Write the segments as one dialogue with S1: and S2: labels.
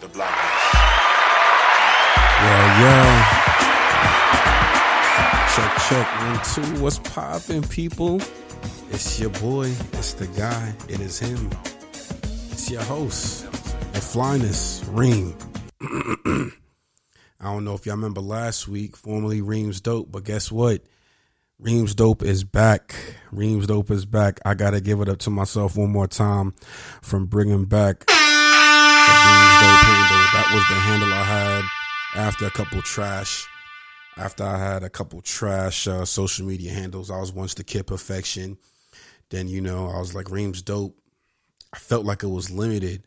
S1: The block.
S2: Yo, yo. Check, check. One, two. What's poppin', people? It's your boy. It's the guy. It is him. It's your host, the flyness, Reem. I don't know if y'all remember last week, formerly Reams Dope, but guess what? Reams Dope is back. Reams Dope is back. I gotta give it up to myself one more time from bringing back That was the handle I had after a couple trash. After I had a couple trash uh, social media handles, I was once the kid perfection. Then you know I was like Reams Dope. I felt like it was limited,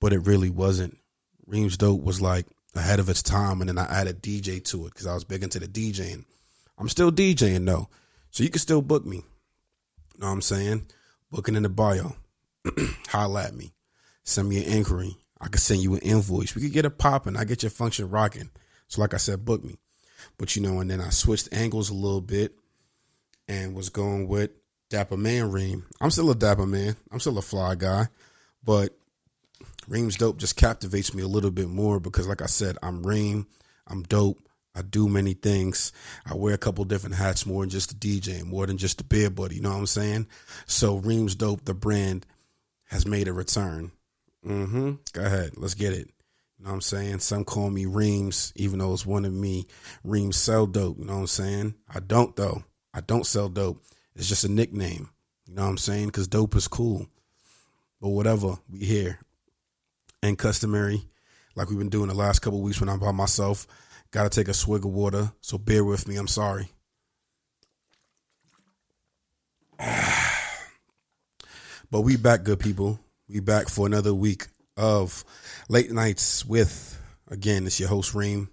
S2: but it really wasn't. Reams Dope was like ahead of its time, and then I added DJ to it because I was big into the DJing. I'm still DJing though, so you can still book me. Know what I'm saying? Booking in the bio. Holla at me. Send me an inquiry. I could send you an invoice. We could get it popping. I get your function rocking. So like I said, book me. But you know, and then I switched angles a little bit and was going with Dapper Man Reem. I'm still a Dapper Man. I'm still a fly guy. But Reem's dope just captivates me a little bit more because, like I said, I'm Reem. I'm dope. I do many things. I wear a couple different hats more than just a DJ, more than just a beer buddy. You know what I'm saying? So Reem's dope, the brand, has made a return. Mm-hmm. Go ahead. Let's get it. You know what I'm saying? Some call me Reams, even though it's one of me. Reams sell dope. You know what I'm saying? I don't though. I don't sell dope. It's just a nickname. You know what I'm saying? Because dope is cool. But whatever, we here. And customary, like we've been doing the last couple weeks when I'm by myself. Gotta take a swig of water, so bear with me. I'm sorry. But we back, good people. We back for another week of late nights with again, it's your host Reem.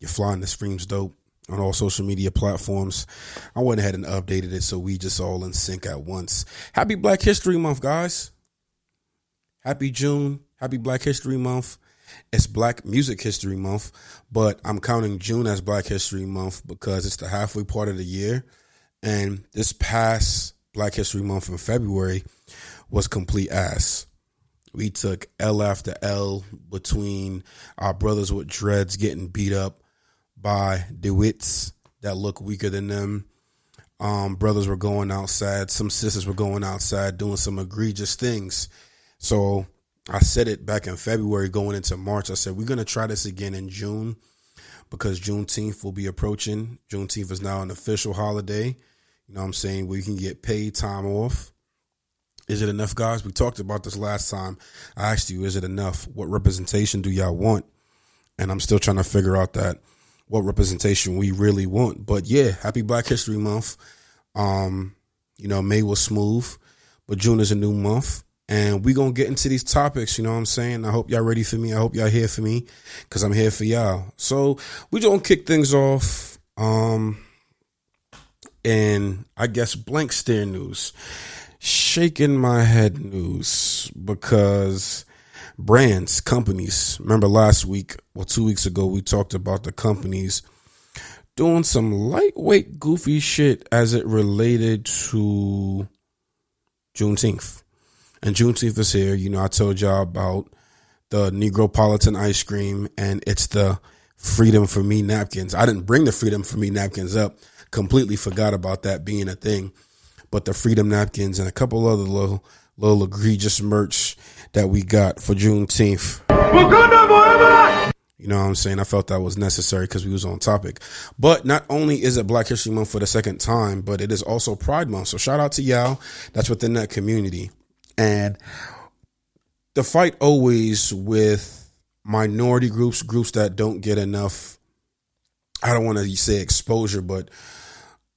S2: You're flying the streams dope on all social media platforms. I went ahead and updated it so we just all in sync at once. Happy Black History Month, guys. Happy June. Happy Black History Month. It's Black Music History Month, but I'm counting June as Black History Month because it's the halfway part of the year. And this past Black History Month in February was complete ass. We took L after L between our brothers with dreads getting beat up by DeWitts that look weaker than them. Um, brothers were going outside. Some sisters were going outside doing some egregious things. So I said it back in February going into March. I said, we're going to try this again in June because Juneteenth will be approaching. Juneteenth is now an official holiday. You know what I'm saying? You can get paid time off. Is it enough, guys? We talked about this last time. I asked you, is it enough? What representation do y'all want? And I'm still trying to figure out that what representation we really want. But yeah, happy Black History Month. Um, you know, May was smooth, but June is a new month. And we going to get into these topics, you know what I'm saying? I hope y'all ready for me. I hope y'all here for me because I'm here for y'all. So we going to kick things off. Um, and I guess blank stare news shaking my head news because brands, companies, remember last week, well, two weeks ago, we talked about the companies doing some lightweight, goofy shit as it related to Juneteenth. And Juneteenth is here. You know, I told y'all about the Negropolitan ice cream and it's the Freedom for Me napkins. I didn't bring the Freedom for Me napkins up, completely forgot about that being a thing but the Freedom napkins and a couple other little little egregious merch that we got for Juneteenth. You know what I'm saying? I felt that was necessary because we was on topic. But not only is it Black History Month for the second time, but it is also Pride Month. So shout out to y'all. That's within that community. And the fight always with minority groups, groups that don't get enough, I don't want to say exposure, but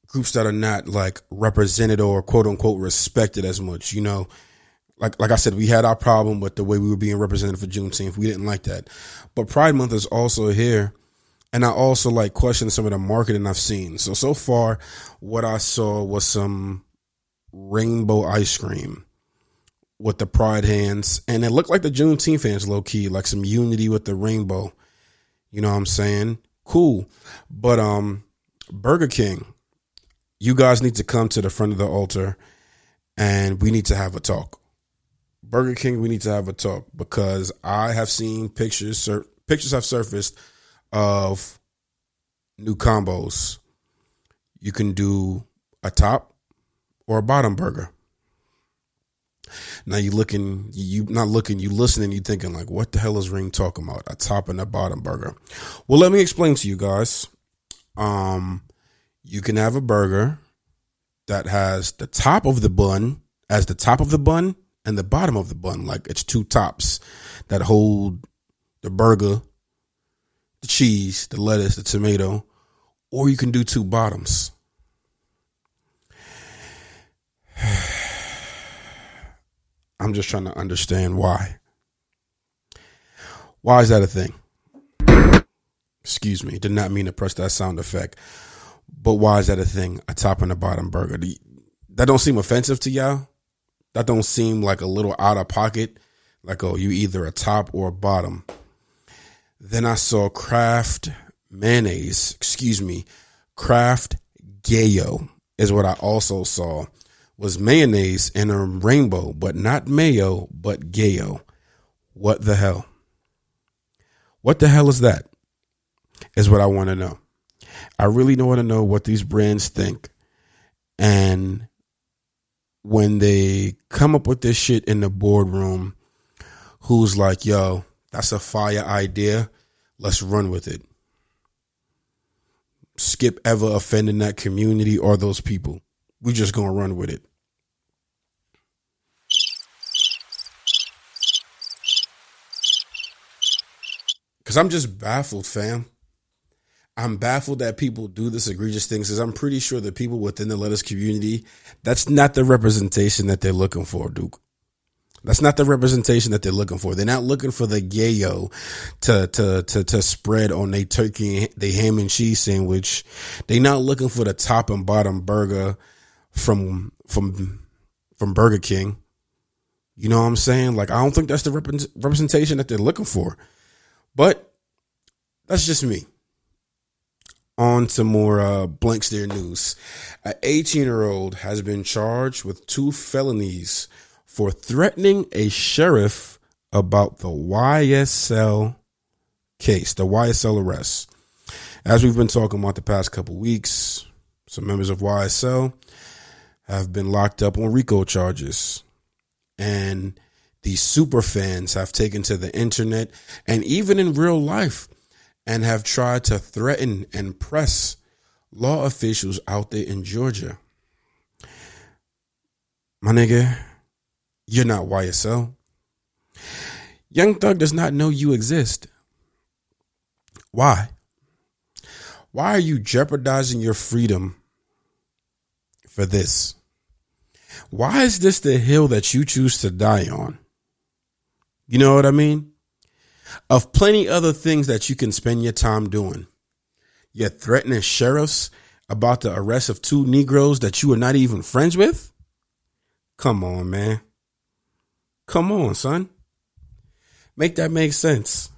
S2: groups that are not like represented or quote unquote respected as much. You know, like like I said, we had our problem with the way we were being represented for Juneteenth. We didn't like that. But Pride Month is also here. And I also like question some of the marketing I've seen. So so far, what I saw was some rainbow ice cream with the pride hands, and it looked like the Juneteenth hands, low key, like some unity with the rainbow. You know what I'm saying? Cool, but um, Burger King you guys need to come to the front of the altar and we need to have a talk. Burger King, we need to have a talk because I have seen pictures. Sur- pictures have surfaced of new combos. You can do a top or a bottom burger. Now you're looking, you not looking, you listening, you thinking like, what the hell is Reem talking about? A top and a bottom burger. Well, let me explain to you guys. Um, you can have a burger that has the top of the bun as the top of the bun and the bottom of the bun, like it's two tops that hold the burger, the cheese, the lettuce, the tomato, or you can do two bottoms. I'm just trying to understand why. Why is that a thing? Excuse me, did not mean to press that sound effect. But why is that a thing? A top and a bottom burger. That don't seem offensive to y'all? That don't seem like a little out of pocket? Like, oh, you either a top or a bottom. Then I saw Kraft mayonnaise, excuse me, Kraft Gayo is what I also saw was mayonnaise in a rainbow, but not mayo, but gayo. What the hell? What the hell is that? Is what I want to know. I really don't want to know what these brands think. And when they come up with this shit in the boardroom, who's like, yo, that's a fire idea. Let's run with it. Skip ever offending that community or those people. We're just gonna run with it. Cause I'm just baffled, fam. I'm baffled that people do this egregious thing because I'm pretty sure the people within the lettuce community, that's not the representation that they're looking for, Duke. That's not the representation that they're looking for. They're not looking for the gayo to to to to spread on their turkey, the ham and cheese sandwich. They're not looking for the top and bottom burger from from from Burger King. You know what I'm saying? Like I don't think that's the rep- representation that they're looking for. But that's just me. On to more uh, blank stare news. An 18 year old has been charged with two felonies for threatening a sheriff about the YSL case, the YSL arrest. As we've been talking about the past couple weeks, some members of YSL have been locked up on RICO charges. And these super fans have taken to the internet and even in real life and have tried to threaten and press law officials out there in Georgia. My nigga, you're not YSL. Young Thug does not know you exist. Why? Why are you jeopardizing your freedom for this? Why is this the hill that you choose to die on? You know what I mean? Of plenty other things that you can spend your time doing. You're threatening sheriffs about the arrest of two Negroes that you are not even friends with? Come on, man. Come on, son. Make that make sense.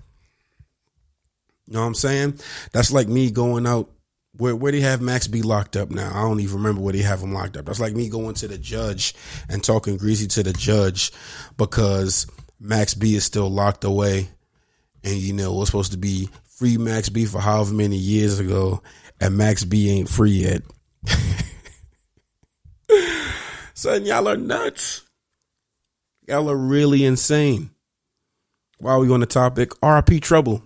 S2: You know what I'm saying? That's like me going out. Where where they have Max B locked up now? I don't even remember where they have him locked up. That's like me going to the judge and talking greasy to the judge because Max B is still locked away, and you know was supposed to be free Max B for however many years ago, and Max B ain't free yet. Son, y'all are nuts. Y'all are really insane. While we on the topic, RIP Trouble,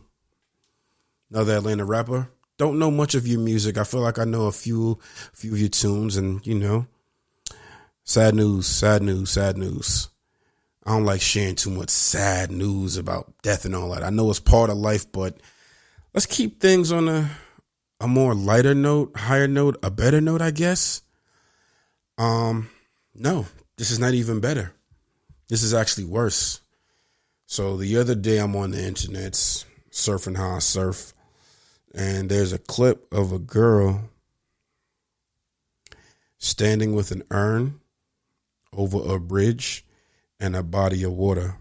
S2: another Atlanta rapper. Don't know much of your music. I feel like I know a few, few of your tunes, and you know, sad news, sad news, sad news. I don't like sharing too much sad news about death and all that. I know it's part of life, but let's keep things on a a more lighter note, higher note, a better note, I guess. Um, no, this is not even better. This is actually worse. So the other day I'm on the internet surfing how I surf, and there's a clip of a girl standing with an urn over a bridge and a body of water.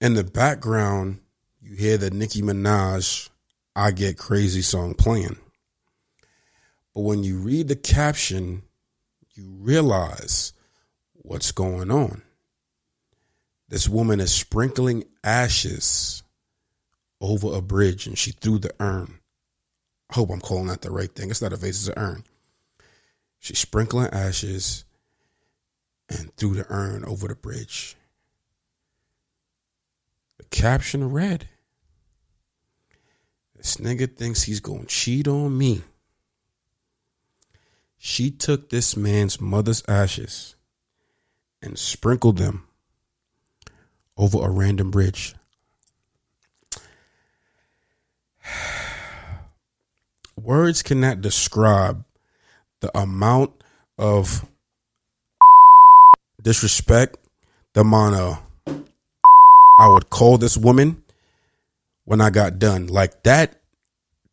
S2: In the background, you hear the Nicki Minaj I Get Crazy song playing. But when you read the caption, you realize what's going on. This woman is sprinkling ashes over a bridge and she threw the urn. I hope I'm calling that the right thing. It's not a vase, it's an urn. She's sprinkling ashes and threw the urn over the bridge. The caption read This nigga thinks he's gonna cheat on me. She took this man's mother's ashes and sprinkled them over a random bridge. Words cannot describe the amount of disrespect, the amount of I would call this woman when I got done. Like that,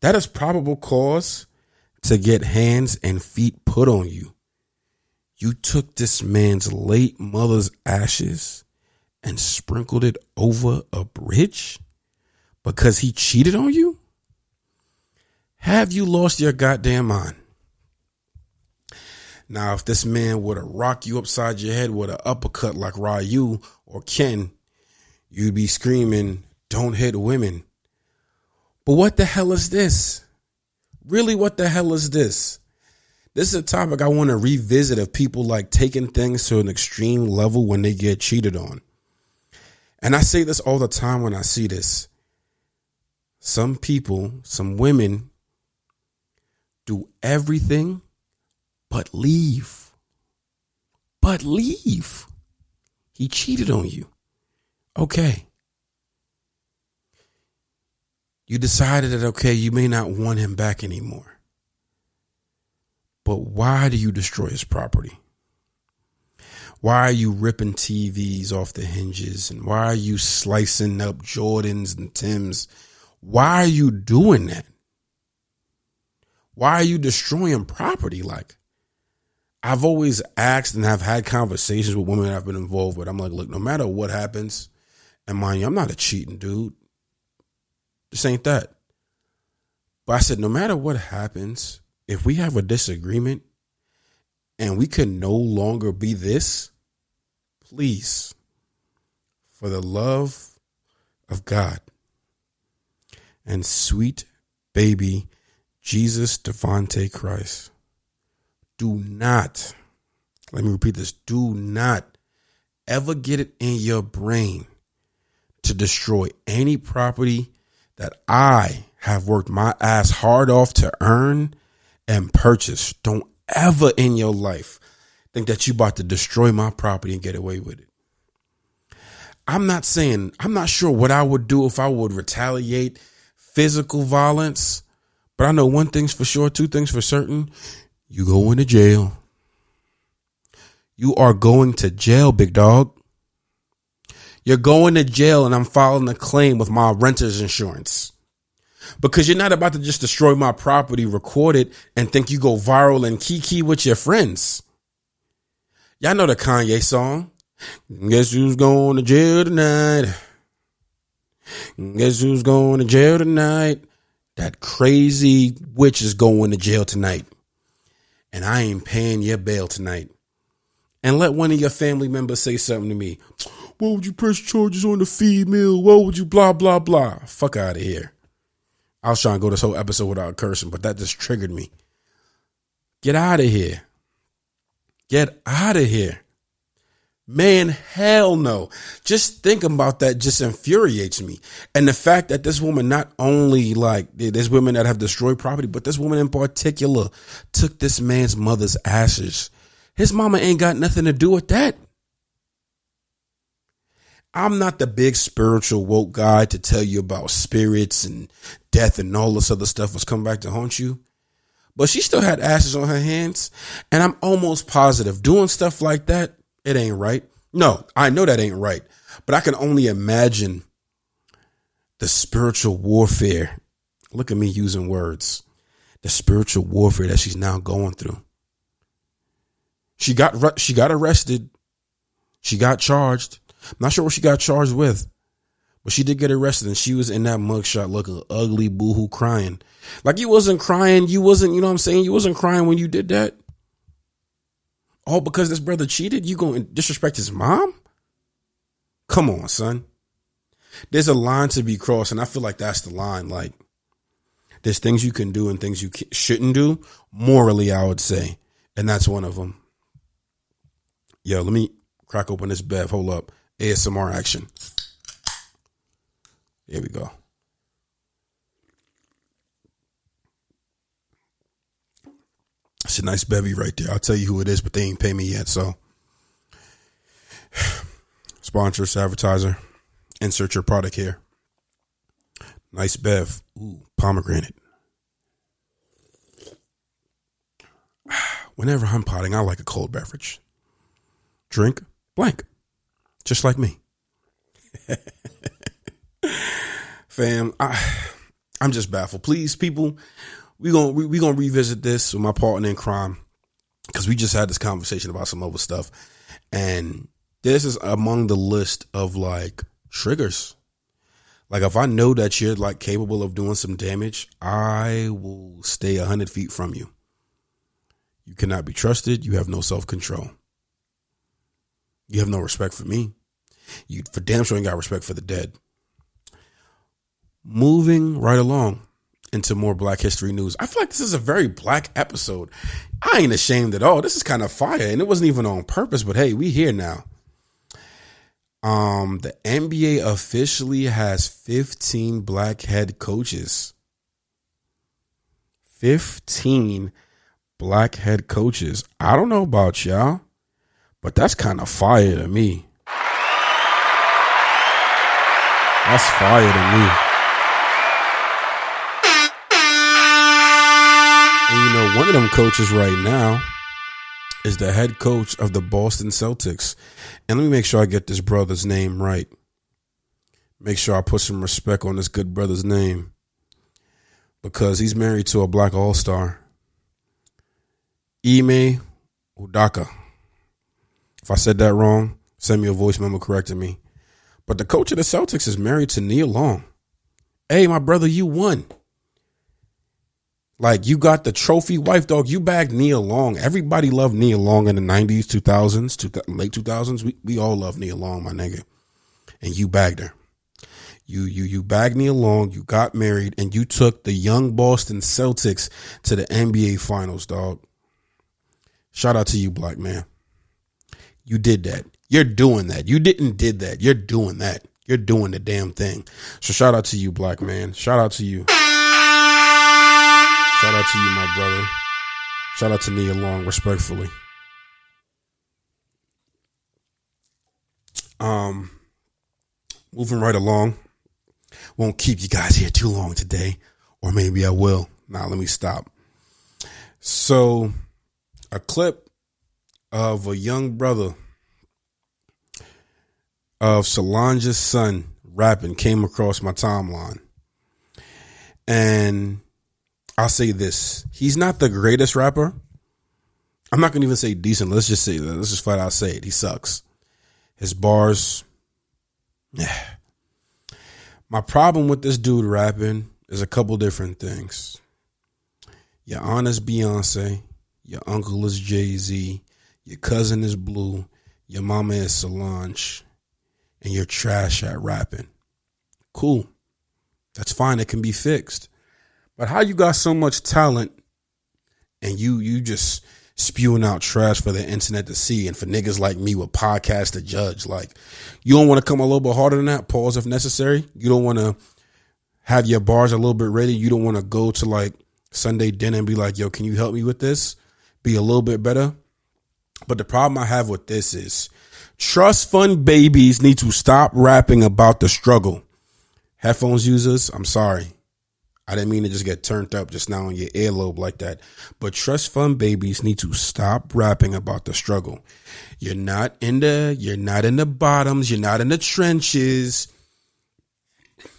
S2: that is probable cause to get hands and feet put on you. You took this man's late mother's ashes and sprinkled it over a bridge because he cheated on you? Have you lost your goddamn mind? Now, if this man were to rock you upside your head with an uppercut like Ryu or Ken, you'd be screaming, Don't hit women. But what the hell is this? Really, what the hell is this? This is a topic I want to revisit of people like taking things to an extreme level when they get cheated on. And I say this all the time when I see this. Some people, some women, do everything but leave. But leave. He cheated on you. Okay. You decided that, okay, you may not want him back anymore. But why do you destroy his property? Why are you ripping TVs off the hinges? And why are you slicing up Jordans and Tims? Why are you doing that? Why are you destroying property? Like, I've always asked and have had conversations with women I've been involved with. I'm like, look, no matter what happens, and mind you, I'm not a cheating dude. This ain't that. But I said, no matter what happens, if we have a disagreement and we can no longer be this, please, for the love of God and sweet baby Jesus Devonte Christ do not, let me repeat this, do not ever get it in your brain to destroy any property that I have worked my ass hard off to earn and purchase. Don't ever in your life think that you about to destroy my property and get away with it. I'm not saying, I'm not sure what I would do if I would retaliate physical violence, but I know one thing's for sure, two things for certain. You go into jail. You are going to jail, big dog. You're going to jail and I'm filing a claim with my renter's insurance. Because you're not about to just destroy my property, record it, and think you go viral and kiki with your friends. Y'all know the Kanye song. Guess who's going to jail tonight? Guess who's going to jail tonight? That crazy witch is going to jail tonight and I ain't paying your bail tonight. And let one of your family members say something to me. Why would you press charges on the female? Why would you blah, blah, blah? Fuck out of here. I was trying to go this whole episode without cursing, but that just triggered me. Get out of here. Get out of here. Man, hell no. Just thinking about that just infuriates me. And the fact that this woman not only like there's women that have destroyed property, but this woman in particular took this man's mother's ashes. His mama ain't got nothing to do with that. I'm not the big spiritual woke guy to tell you about spirits and death and all this other stuff was coming back to haunt you. But she still had ashes on her hands. And I'm almost positive doing stuff like that it ain't right. No, I know that ain't right. But I can only imagine the spiritual warfare. Look at me using words. The spiritual warfare that she's now going through. She got she got arrested. She got charged. I'm not sure what she got charged with, but she did get arrested, and she was in that mugshot looking ugly, boohoo, crying. Like you wasn't crying. You wasn't. You know what I'm saying? You wasn't crying when you did that. All because this brother cheated? You going to disrespect his mom? Come on, son. There's a line to be crossed, and I feel like that's the line. Like, there's things you can do and things you shouldn't do morally, I would say. And that's one of them. Yo, let me crack open this bev. Hold up. ASMR action. There we go. It's a nice bevy right there. I'll tell you who it is, but they ain't pay me yet. So, sponsors, advertiser, insert your product here. Nice bev. Ooh, pomegranate. Whenever I'm potting, I like a cold beverage. Drink blank, just like me. Fam, I, I'm just baffled. Please, people, we gonna we, we gonna revisit this with my partner in crime because we just had this conversation about some other stuff, and this is among the list of like triggers. Like if I know that you're like capable of doing some damage, I will stay a hundred feet from you. You cannot be trusted. You have no self control. You have no respect for me. You for damn sure ain't got respect for the dead. Moving right along into more Black History news. I feel like this is a very black episode. I ain't ashamed at all. This is kind of fire, and it wasn't even on purpose. But hey, we here now. Um, the NBA officially has 15 black head coaches. 15 black head coaches. I don't know about y'all, but that's kind of fire to me. That's fire to me. One of them coaches right now is the head coach of the Boston Celtics. And let me make sure I get this brother's name right. Make sure I put some respect on this good brother's name because he's married to a black all star, Ime Udoka. If I said that wrong, send me a voice memo correcting me. But the coach of the Celtics is married to Nia Long. Hey, my brother, you won. Like you got the trophy wife, dog. You bagged Nia Long. Everybody loved Nia Long in the nineties, two thousands, late two thousands. We we all love Nia Long, my nigga. And you bagged her. You you you bagged Nia Long. You got married, and you took the young Boston Celtics to the NBA Finals, dog. Shout out to you, black man. You did that. You're doing that. You didn't did that. You're doing that. You're doing the damn thing. So shout out to you, black man. Shout out to you. Shout out to you, my brother. Shout out to Nia Long, respectfully. Um, moving right along. Won't keep you guys here too long today, or maybe I will. Now, let me stop. So, a clip of a young brother of Solange's son rapping came across my timeline. And I'll say this: he's not the greatest rapper. I'm not gonna even say decent. Let's just say that. Let's just flat out say it. He sucks. His bars. Yeah. My problem with this dude rapping is a couple different things. Your aunt is Beyonce. Your uncle is Jay Z. Your cousin is Blue. Your mama is Solange. And you're trash at rapping. Cool. That's fine. It can be fixed. But how you got so much talent and you you just spewing out trash for the internet to see and for niggas like me with podcasts to judge. Like you don't want to come a little bit harder than that, pause if necessary. You don't want to have your bars a little bit ready. You don't want to go to like Sunday dinner and be like, yo, can you help me with this? Be a little bit better. But the problem I have with this is trust fund babies need to stop rapping about the struggle. Headphones users, I'm sorry. I didn't mean to just get turned up just now on your earlobe like that. But trust fund babies need to stop rapping about the struggle. You're not in the you're not in the bottoms, you're not in the trenches.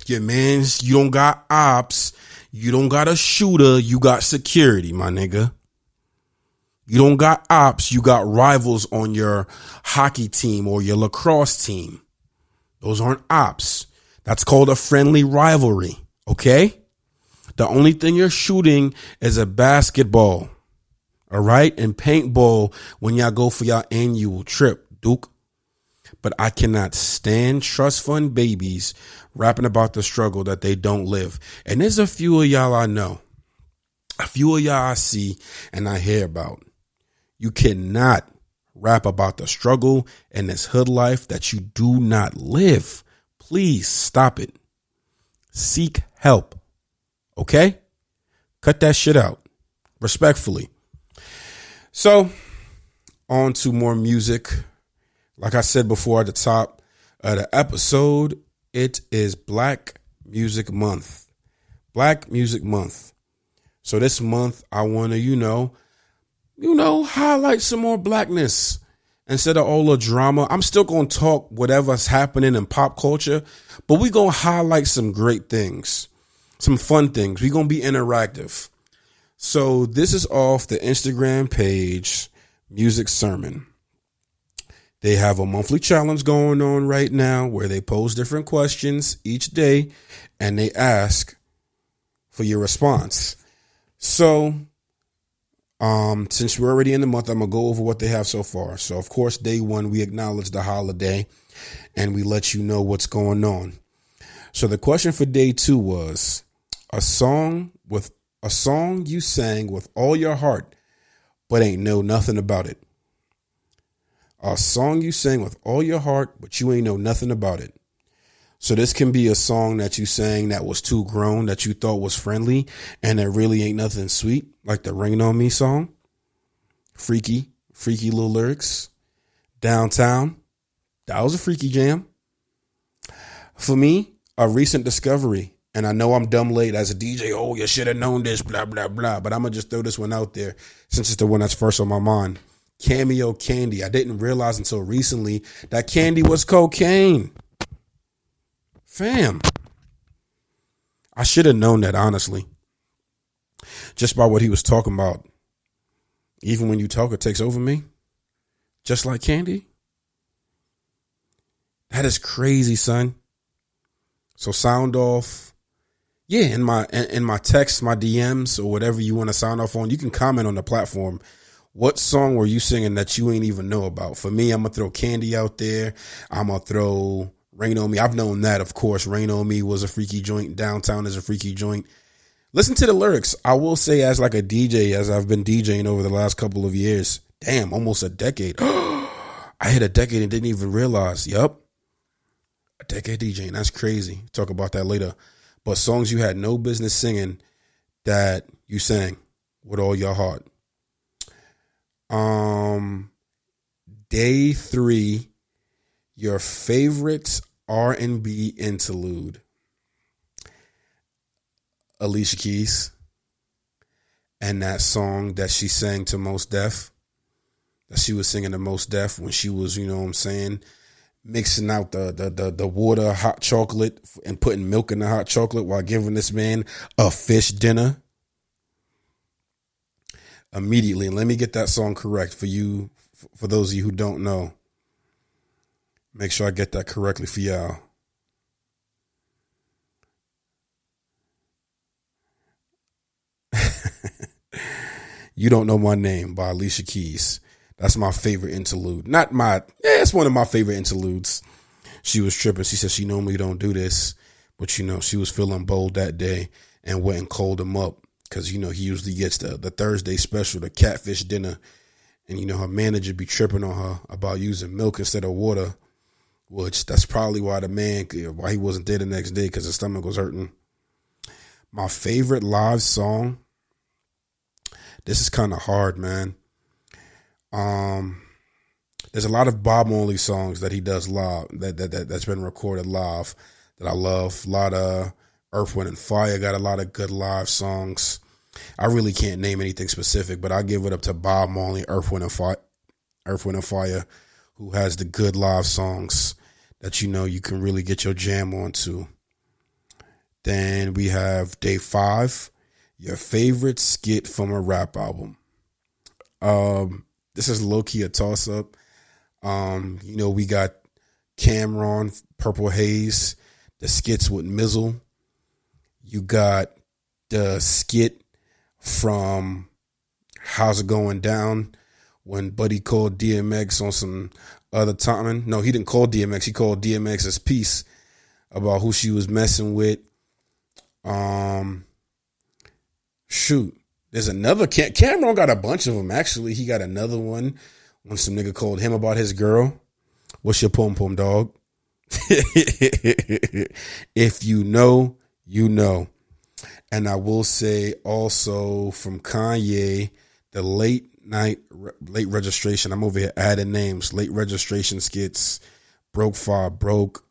S2: Your man's you don't got ops, you don't got a shooter, you got security, my nigga. You don't got ops, you got rivals on your hockey team or your lacrosse team. Those aren't ops. That's called a friendly rivalry, okay? The only thing you're shooting is a basketball. All right. And paintball when y'all go for your annual trip, Duke. But I cannot stand trust fund babies rapping about the struggle that they don't live. And there's a few of y'all I know, a few of y'all I see and I hear about. You cannot rap about the struggle and this hood life that you do not live. Please stop it. Seek help. Okay? Cut that shit out. Respectfully. So, on to more music. Like I said before at the top of the episode, it is Black Music Month. Black Music Month. So this month I want to, you know, you know, highlight some more blackness instead of all the drama. I'm still going to talk whatever's happening in pop culture, but we're going to highlight some great things, some fun things. We're going to be interactive. So this is off the Instagram page, Music Sermon. They have a monthly challenge going on right now where they pose different questions each day and they ask for your response. So um, since we're already in the month, I'm gonna go over what they have so far. So, of course, day one, we acknowledge the holiday and we let you know what's going on. So, the question for day two was a song with a song you sang with all your heart, but ain't know nothing about it. A song you sang with all your heart, but you ain't know nothing about it. So this can be a song that you sang that was too grown that you thought was friendly and that really ain't nothing sweet, like the Rain on Me song. Freaky, freaky little lyrics. Downtown. That was a freaky jam. For me, a recent discovery, and I know I'm dumb late as a DJ. Oh, you should have known this, blah, blah, blah. But I'm going to just throw this one out there since it's the one that's first on my mind. Cameo Candy. I didn't realize until recently that candy was cocaine. Fam. I should have known that, honestly. Just by what he was talking about. Even when you talk, it takes over me. Just like candy. That is crazy, son. So sound off. Yeah, in my in my text, my DMs, or whatever you want to sign off on, you can comment on the platform. What song were you singing that you ain't even know about? For me, I'm gonna throw Candy out there. I'm gonna throw Rain on Me. I've known that, of course. Rain on Me was a freaky joint. Downtown is a freaky joint. Listen to the lyrics. I will say, as like a DJ, as I've been DJing over the last couple of years, damn, almost a decade. I hit a decade and didn't even realize. Yup. A decade DJing. That's crazy. Talk about that later. But songs you had no business singing that you sang with all your heart. Um, day three, your favorite R&B interlude. Alicia Keys and that song that she sang to Mos Def, that she was singing to Mos Def when she was, you know what I'm saying, mixing out the, the the the water, hot chocolate, and putting milk in the hot chocolate while giving this man a fish dinner. Immediately, and let me get that song correct for you, for those of you who don't know. Make sure I get that correctly for y'all. you Don't Know My Name by Alicia Keys. That's my favorite interlude. Not my, yeah, it's one of my favorite interludes. She was tripping. She said she normally don't do this, but you know, she was feeling bold that day and went and called him up because, you know, he usually gets the, the Thursday special, the catfish dinner. And, you know, her manager be tripping on her about using milk instead of water which that's probably why the man why he wasn't there the next day because his stomach was hurting. My favorite live song. This is kind of hard, man. Um, there's a lot of Bob Marley songs that he does live that that, that that's been recorded live that I love. A lot of Earth, Wind, and Fire got a lot of good live songs. I really can't name anything specific, but I give it up to Bob Marley, Earth, Wind, and Fire. Earth, Wind, and Fire, who has the good live songs that you know you can really get your jam onto. Then we have day five, your favorite skit from a rap album. Um, this is low key a toss up. Um, you know, we got Cam'ron, Purple Haze, the skits with Mizzle. You got the skit from how's it going down when Buddy called DMX on some other time. No, he didn't call DMX. He called DMX's piece about who she was messing with. Um, shoot, there's another Cam'ron got a bunch of them. Actually, he got another one when some nigga called him about his girl. What's your pom pom dog? if you know, you know. And I will say also from Kanye, the late night late registration. I'm over here adding names. Late registration skits, Broke Phi Broke.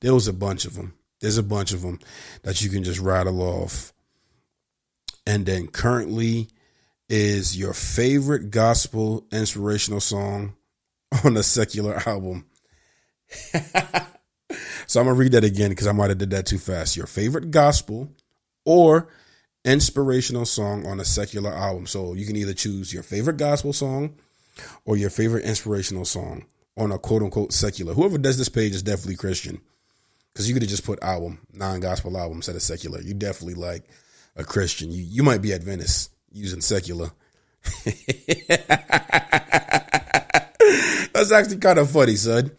S2: There was a bunch of them. There's a bunch of them that you can just rattle off. And then currently is your favorite gospel inspirational song on a secular album. so I'm gonna read that again because I might have did that too fast. Your favorite gospel or inspirational song on a secular album. So you can either choose your favorite gospel song or your favorite inspirational song on a quote unquote secular. Whoever does this page is definitely Christian. Because you could have just put album, non gospel album instead of secular. You definitely like a Christian. You you might be Adventist using secular. That's actually kind of funny, son.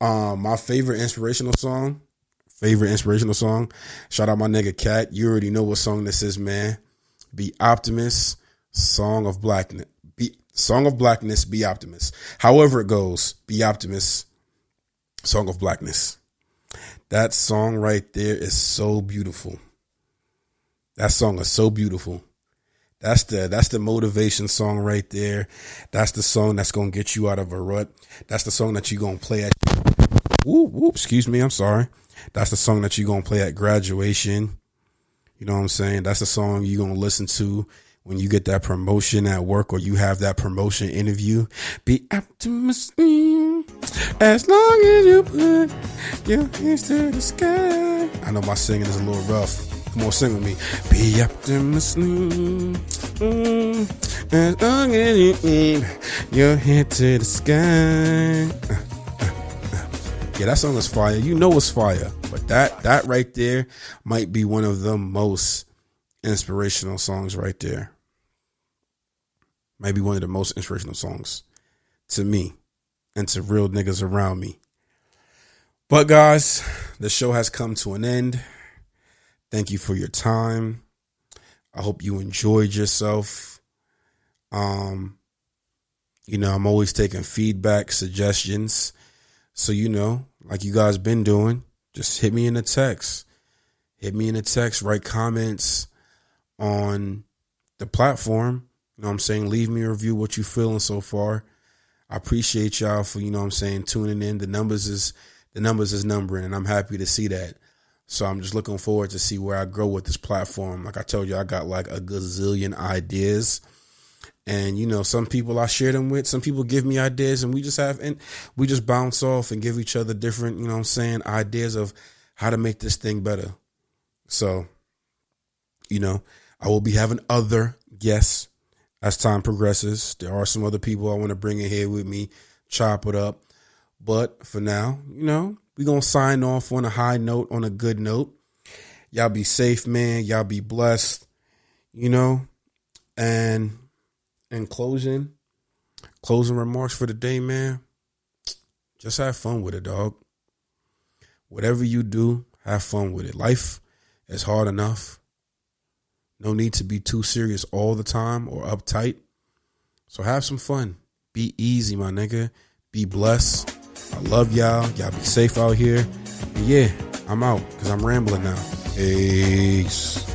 S2: Um, my favorite inspirational song favorite inspirational song. Shout out my nigga Cat. You already know what song this is, man. Be optimist. Sounds of Blackness. Be Sounds of Blackness. Be optimist. However it goes, be optimist. Sounds of Blackness. That song right there is so beautiful. That song is so beautiful. That's the that's the motivation song right there. That's the song that's gonna get you out of a rut. That's the song that you're gonna play at. Whoop whoop. Excuse me. I'm sorry. That's the song that you're to play at graduation. You know what I'm saying? That's the song you're to listen to when you get that promotion at work or you have that promotion interview. Be optimistic as long as you put your hands to the sky. I know my singing is a little rough. Come on, sing with me. Be optimistic mm, as long as you keep your head to the sky. Yeah, that song is fire. You know it's fire. But that that right there might be one of the most inspirational songs right there. Might be one of the most inspirational songs to me and to real niggas around me. But guys, the show has come to an end. Thank you for your time. I hope you enjoyed yourself. Um, you know, I'm always taking feedback, suggestions. So, you know, like you guys been doing, just hit me in the text. Hit me in the text, write comments on the platform. You know what I'm saying? Leave me a review what you feeling so far. I appreciate y'all for, you know I'm saying, tuning in. The numbers is the numbers is numbering and I'm happy to see that. So I'm just looking forward to see where I grow with this platform. Like I told you, I got like a gazillion ideas and you know, some people I share them with, some people give me ideas and we just have and we just bounce off and give each other different, you know I'm saying, ideas of how to make this thing better. So, you know, I will be having other guests as time progresses. There are some other people I want to bring in here with me, chop it up. But for now, you know, we're going to sign off on a high note, on a good note. Y'all be safe, man. Y'all be blessed, you know, and in closing, closing remarks for the day, man. Just have fun with it, dog. Whatever you do, have fun with it. Life is hard enough. No need to be too serious all the time or uptight. So have some fun. Be easy, my nigga. Be blessed. I love y'all. Y'all be safe out here. And yeah, I'm out because I'm rambling now. Peace.